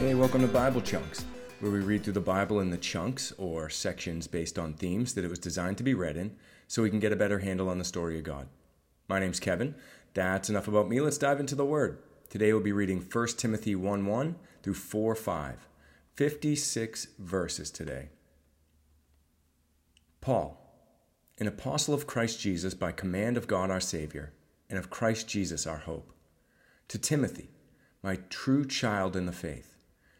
Hey, welcome to Bible Chunks, where we read through the Bible in the chunks or sections based on themes that it was designed to be read in so we can get a better handle on the story of God. My name's Kevin. That's enough about me. Let's dive into the Word. Today we'll be reading 1 Timothy 1 1 through 4 5. 56 verses today. Paul, an apostle of Christ Jesus by command of God our Savior, and of Christ Jesus our hope. To Timothy, my true child in the faith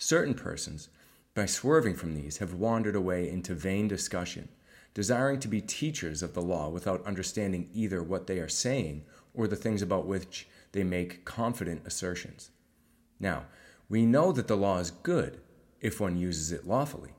Certain persons, by swerving from these, have wandered away into vain discussion, desiring to be teachers of the law without understanding either what they are saying or the things about which they make confident assertions. Now, we know that the law is good if one uses it lawfully.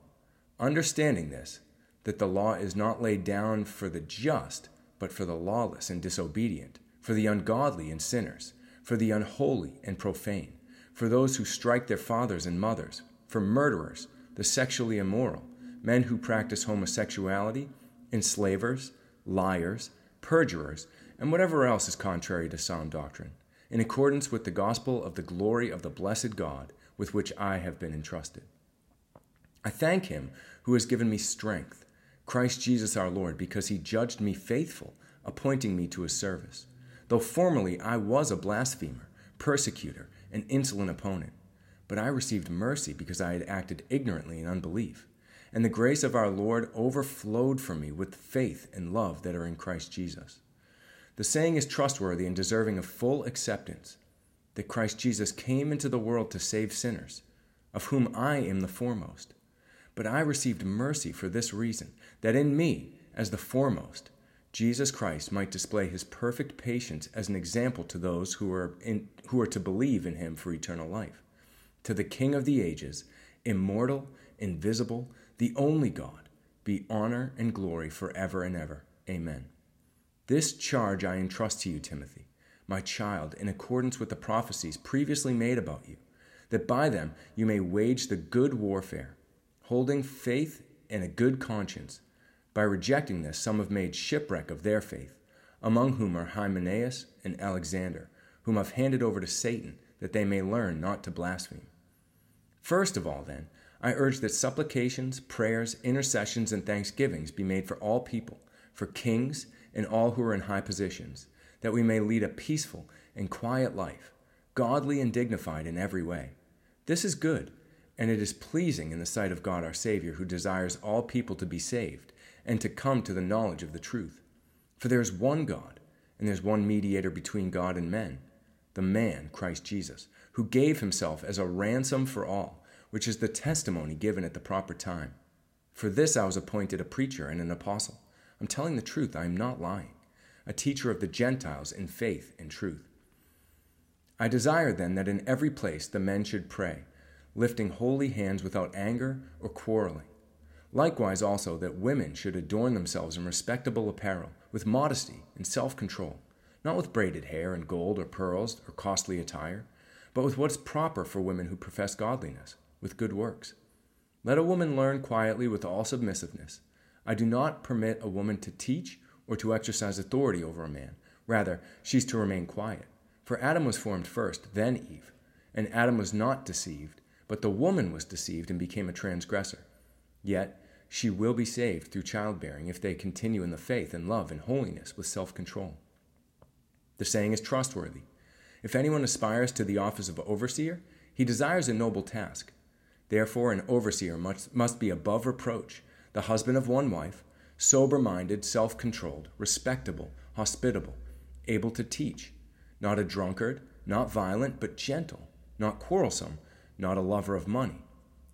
Understanding this, that the law is not laid down for the just, but for the lawless and disobedient, for the ungodly and sinners, for the unholy and profane for those who strike their fathers and mothers, for murderers, the sexually immoral, men who practice homosexuality, enslavers, liars, perjurers, and whatever else is contrary to sound doctrine, in accordance with the gospel of the glory of the blessed God with which I have been entrusted. I thank him who has given me strength, Christ Jesus our Lord, because he judged me faithful, appointing me to his service. Though formerly I was a blasphemer, persecutor, an insolent opponent. But I received mercy because I had acted ignorantly in unbelief. And the grace of our Lord overflowed from me with faith and love that are in Christ Jesus. The saying is trustworthy and deserving of full acceptance that Christ Jesus came into the world to save sinners, of whom I am the foremost. But I received mercy for this reason, that in me, as the foremost, Jesus Christ might display his perfect patience as an example to those who are, in, who are to believe in him for eternal life. To the King of the ages, immortal, invisible, the only God, be honor and glory forever and ever. Amen. This charge I entrust to you, Timothy, my child, in accordance with the prophecies previously made about you, that by them you may wage the good warfare, holding faith and a good conscience by rejecting this, some have made shipwreck of their faith, among whom are Hymenaeus and Alexander, whom I've handed over to Satan, that they may learn not to blaspheme. First of all, then, I urge that supplications, prayers, intercessions, and thanksgivings be made for all people, for kings and all who are in high positions, that we may lead a peaceful and quiet life, godly and dignified in every way. This is good, and it is pleasing in the sight of God our Savior, who desires all people to be saved and to come to the knowledge of the truth. For there is one God, and there is one mediator between God and men, the man, Christ Jesus, who gave himself as a ransom for all, which is the testimony given at the proper time. For this I was appointed a preacher and an apostle. I'm telling the truth, I am not lying, a teacher of the Gentiles in faith and truth. I desire then that in every place the men should pray, lifting holy hands without anger or quarreling Likewise, also, that women should adorn themselves in respectable apparel, with modesty and self control, not with braided hair and gold or pearls or costly attire, but with what is proper for women who profess godliness, with good works. Let a woman learn quietly with all submissiveness. I do not permit a woman to teach or to exercise authority over a man. Rather, she's to remain quiet. For Adam was formed first, then Eve. And Adam was not deceived, but the woman was deceived and became a transgressor. Yet she will be saved through childbearing if they continue in the faith and love and holiness with self control. The saying is trustworthy. If anyone aspires to the office of overseer, He desires a noble task. Therefore, an overseer must, must be above reproach, the husband of one wife, sober minded, self controlled, respectable, hospitable, able to teach, not a drunkard, not violent, but gentle, not quarrelsome, not a lover of money.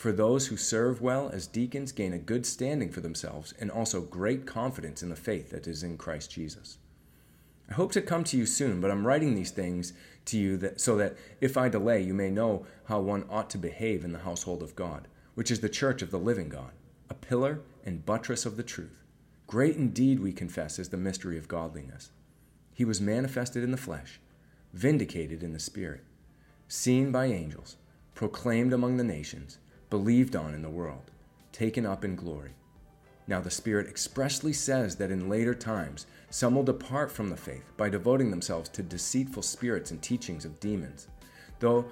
For those who serve well as deacons gain a good standing for themselves and also great confidence in the faith that is in Christ Jesus. I hope to come to you soon, but I'm writing these things to you that, so that if I delay, you may know how one ought to behave in the household of God, which is the church of the living God, a pillar and buttress of the truth. Great indeed, we confess, is the mystery of godliness. He was manifested in the flesh, vindicated in the spirit, seen by angels, proclaimed among the nations believed on in the world, taken up in glory. Now, the Spirit expressly says that in later times some will depart from the faith by devoting themselves to deceitful spirits and teachings of demons, though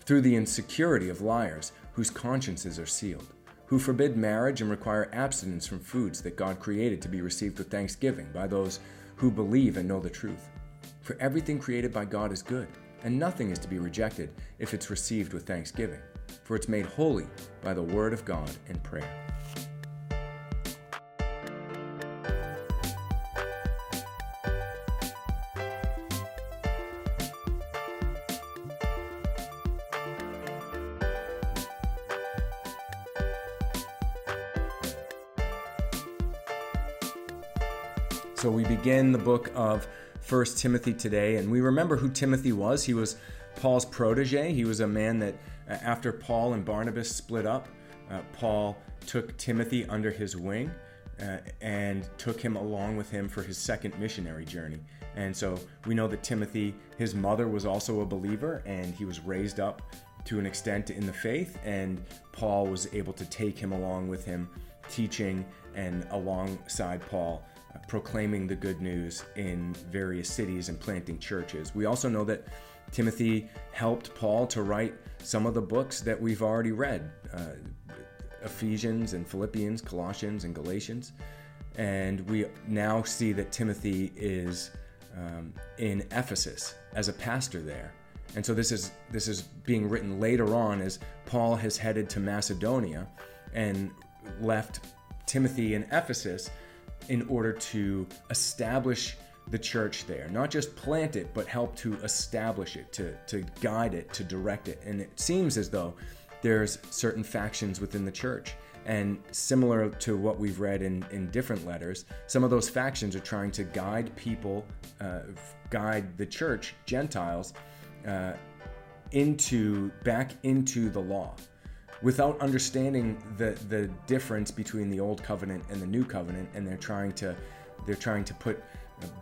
through the insecurity of liars whose consciences are sealed, who forbid marriage and require abstinence from foods that God created to be received with thanksgiving by those who believe and know the truth. For everything created by God is good, and nothing is to be rejected if it's received with thanksgiving for it's made holy by the word of God and prayer. So we begin the book of First Timothy today, and we remember who Timothy was. He was Paul's protege. He was a man that after Paul and Barnabas split up, uh, Paul took Timothy under his wing uh, and took him along with him for his second missionary journey. And so we know that Timothy, his mother was also a believer, and he was raised up to an extent in the faith, and Paul was able to take him along with him, teaching and alongside Paul. Uh, proclaiming the good news in various cities and planting churches. We also know that Timothy helped Paul to write some of the books that we've already read uh, Ephesians and Philippians, Colossians and Galatians. And we now see that Timothy is um, in Ephesus as a pastor there. And so this is this is being written later on as Paul has headed to Macedonia and left Timothy in Ephesus in order to establish the church there. Not just plant it, but help to establish it, to, to guide it, to direct it. And it seems as though there's certain factions within the church. And similar to what we've read in, in different letters, some of those factions are trying to guide people, uh, guide the church, Gentiles, uh, into back into the law without understanding the the difference between the old covenant and the new covenant and they're trying to they're trying to put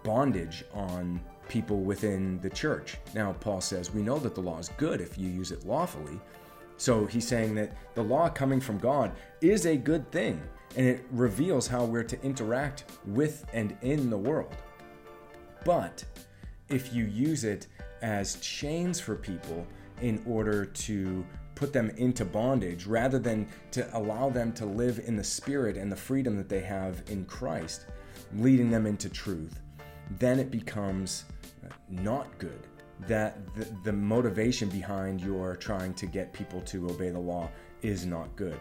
bondage on people within the church. Now, Paul says, we know that the law is good if you use it lawfully. So he's saying that the law coming from God is a good thing, and it reveals how we're to interact with and in the world. But if you use it as chains for people in order to put them into bondage rather than to allow them to live in the spirit and the freedom that they have in Christ, leading them into truth, then it becomes not good. That the, the motivation behind your trying to get people to obey the law is not good.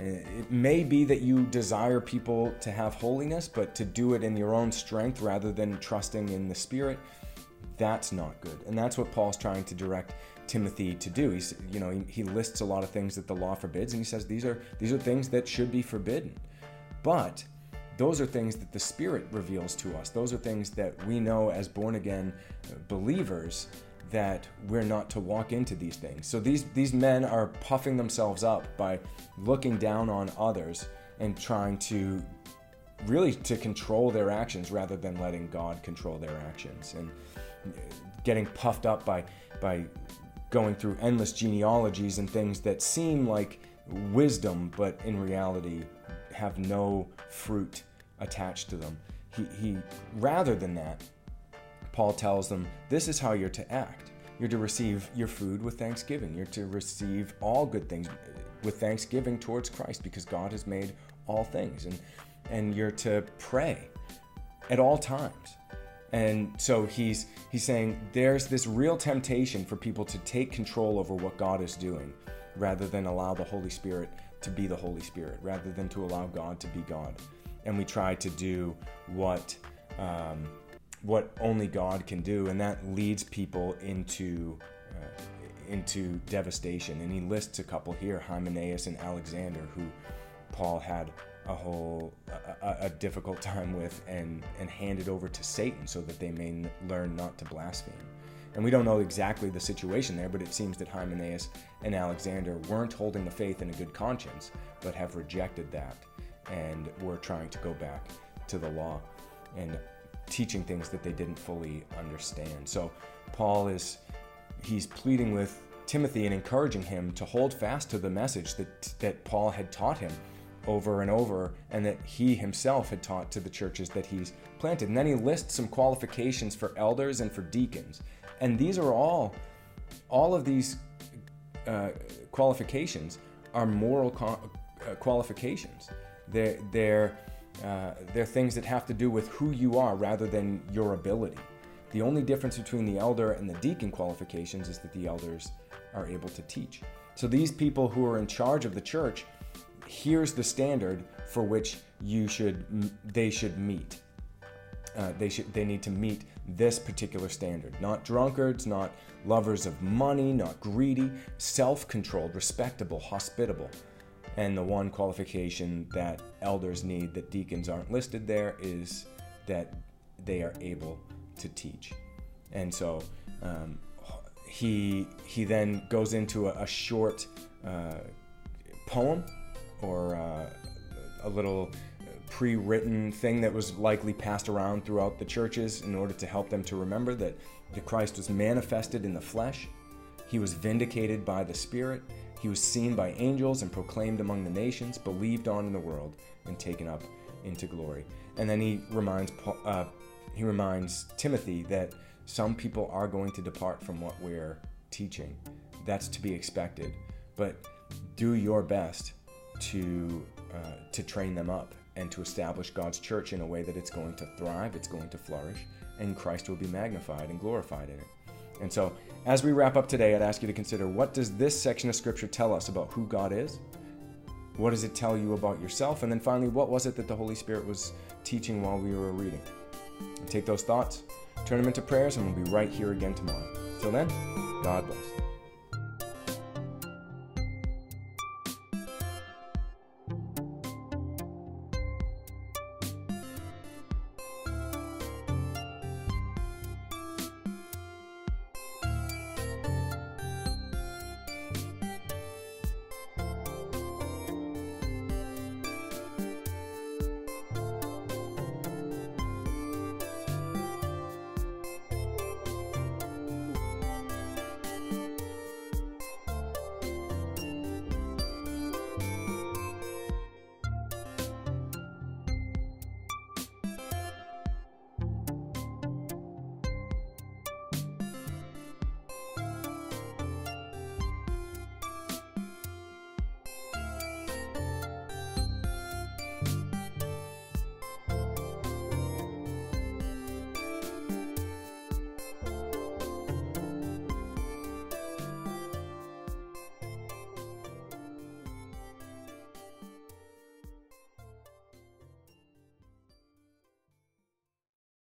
Eh, it may be that you desire people to have holiness, but to do it in your own strength rather than trusting in the Spirit, that's not good. And that's what Paul's trying to direct Timothy to do. He's, you know, he, he lists a lot of things that the law forbids, and he says these are these are things that should be forbidden. But those are things that the Spirit reveals to us. Those are things that we know as born again uh, believers that we're not to walk into these things. So these these men are puffing themselves up by looking down on others and trying to really to control their actions rather than letting God control their actions and uh, getting puffed up by by going through endless genealogies and things that seem like wisdom but in reality have no fruit attached to them. He, he rather than that, Paul tells them, This is how you're to act. You're to receive your food with thanksgiving. You're to receive all good things with thanksgiving towards Christ because God has made all things. And, and you're to pray at all times. And so he's he's saying there's this real temptation for people to take control over what God is doing rather than allow the Holy Spirit to be the Holy Spirit, rather than to allow God to be God. And we try to do what um, what only God can do, and that leads people into uh, into devastation. And he lists a couple here: Hymenaeus and Alexander, who Paul had a whole a, a, difficult time with, and and handed over to Satan so that they may learn not to blaspheme. And we don't know exactly the situation there, but it seems that Hymenaeus and Alexander weren't holding the faith in a good conscience, but have rejected that and were trying to go back to the law. And teaching things that they didn't fully understand. So Paul is he's pleading with Timothy and encouraging him to hold fast to the message that that Paul had taught him over and over and that he himself had taught to the churches that he's planted. And then he lists some qualifications for elders and for deacons. And these are all all of these uh, qualifications are moral co- uh, qualifications. They're, they're uh, they're things that have to do with who you are rather than your ability. The only difference between the elder and the deacon qualifications is that the elders are able to teach. So these people who are in charge of the church, here's the standard for which you should they should meet. Uh, they should they need to meet this particular standard. Not drunkards, not lovers of money, not greedy, self-controlled, respectable, hospitable. And the one qualification that elders need that deacons aren't listed there is that they are able to teach. And so um, he he then goes into a, a short uh, poem or uh, a little pre-written thing that was likely passed around throughout the churches in order to help them to remember that the Christ was manifested in the flesh. He was vindicated by the Spirit. He was seen by angels and proclaimed among the nations, believed on in the world, and taken up into glory. And then he reminds uh, he reminds Timothy that some people are going to depart from what we're teaching. That's to be expected, but do your best to uh, to train them up and to establish God's church in a way that it's going to thrive, it's going to flourish, and Christ will be magnified and glorified in it. And so, as we wrap up today, I'd ask you to consider what does this section of scripture tell us about who God is? What does it tell you about yourself? And then finally, what was it that the Holy Spirit was teaching while we were reading? Take those thoughts, turn them into prayers, and we'll be right here again tomorrow. Till then.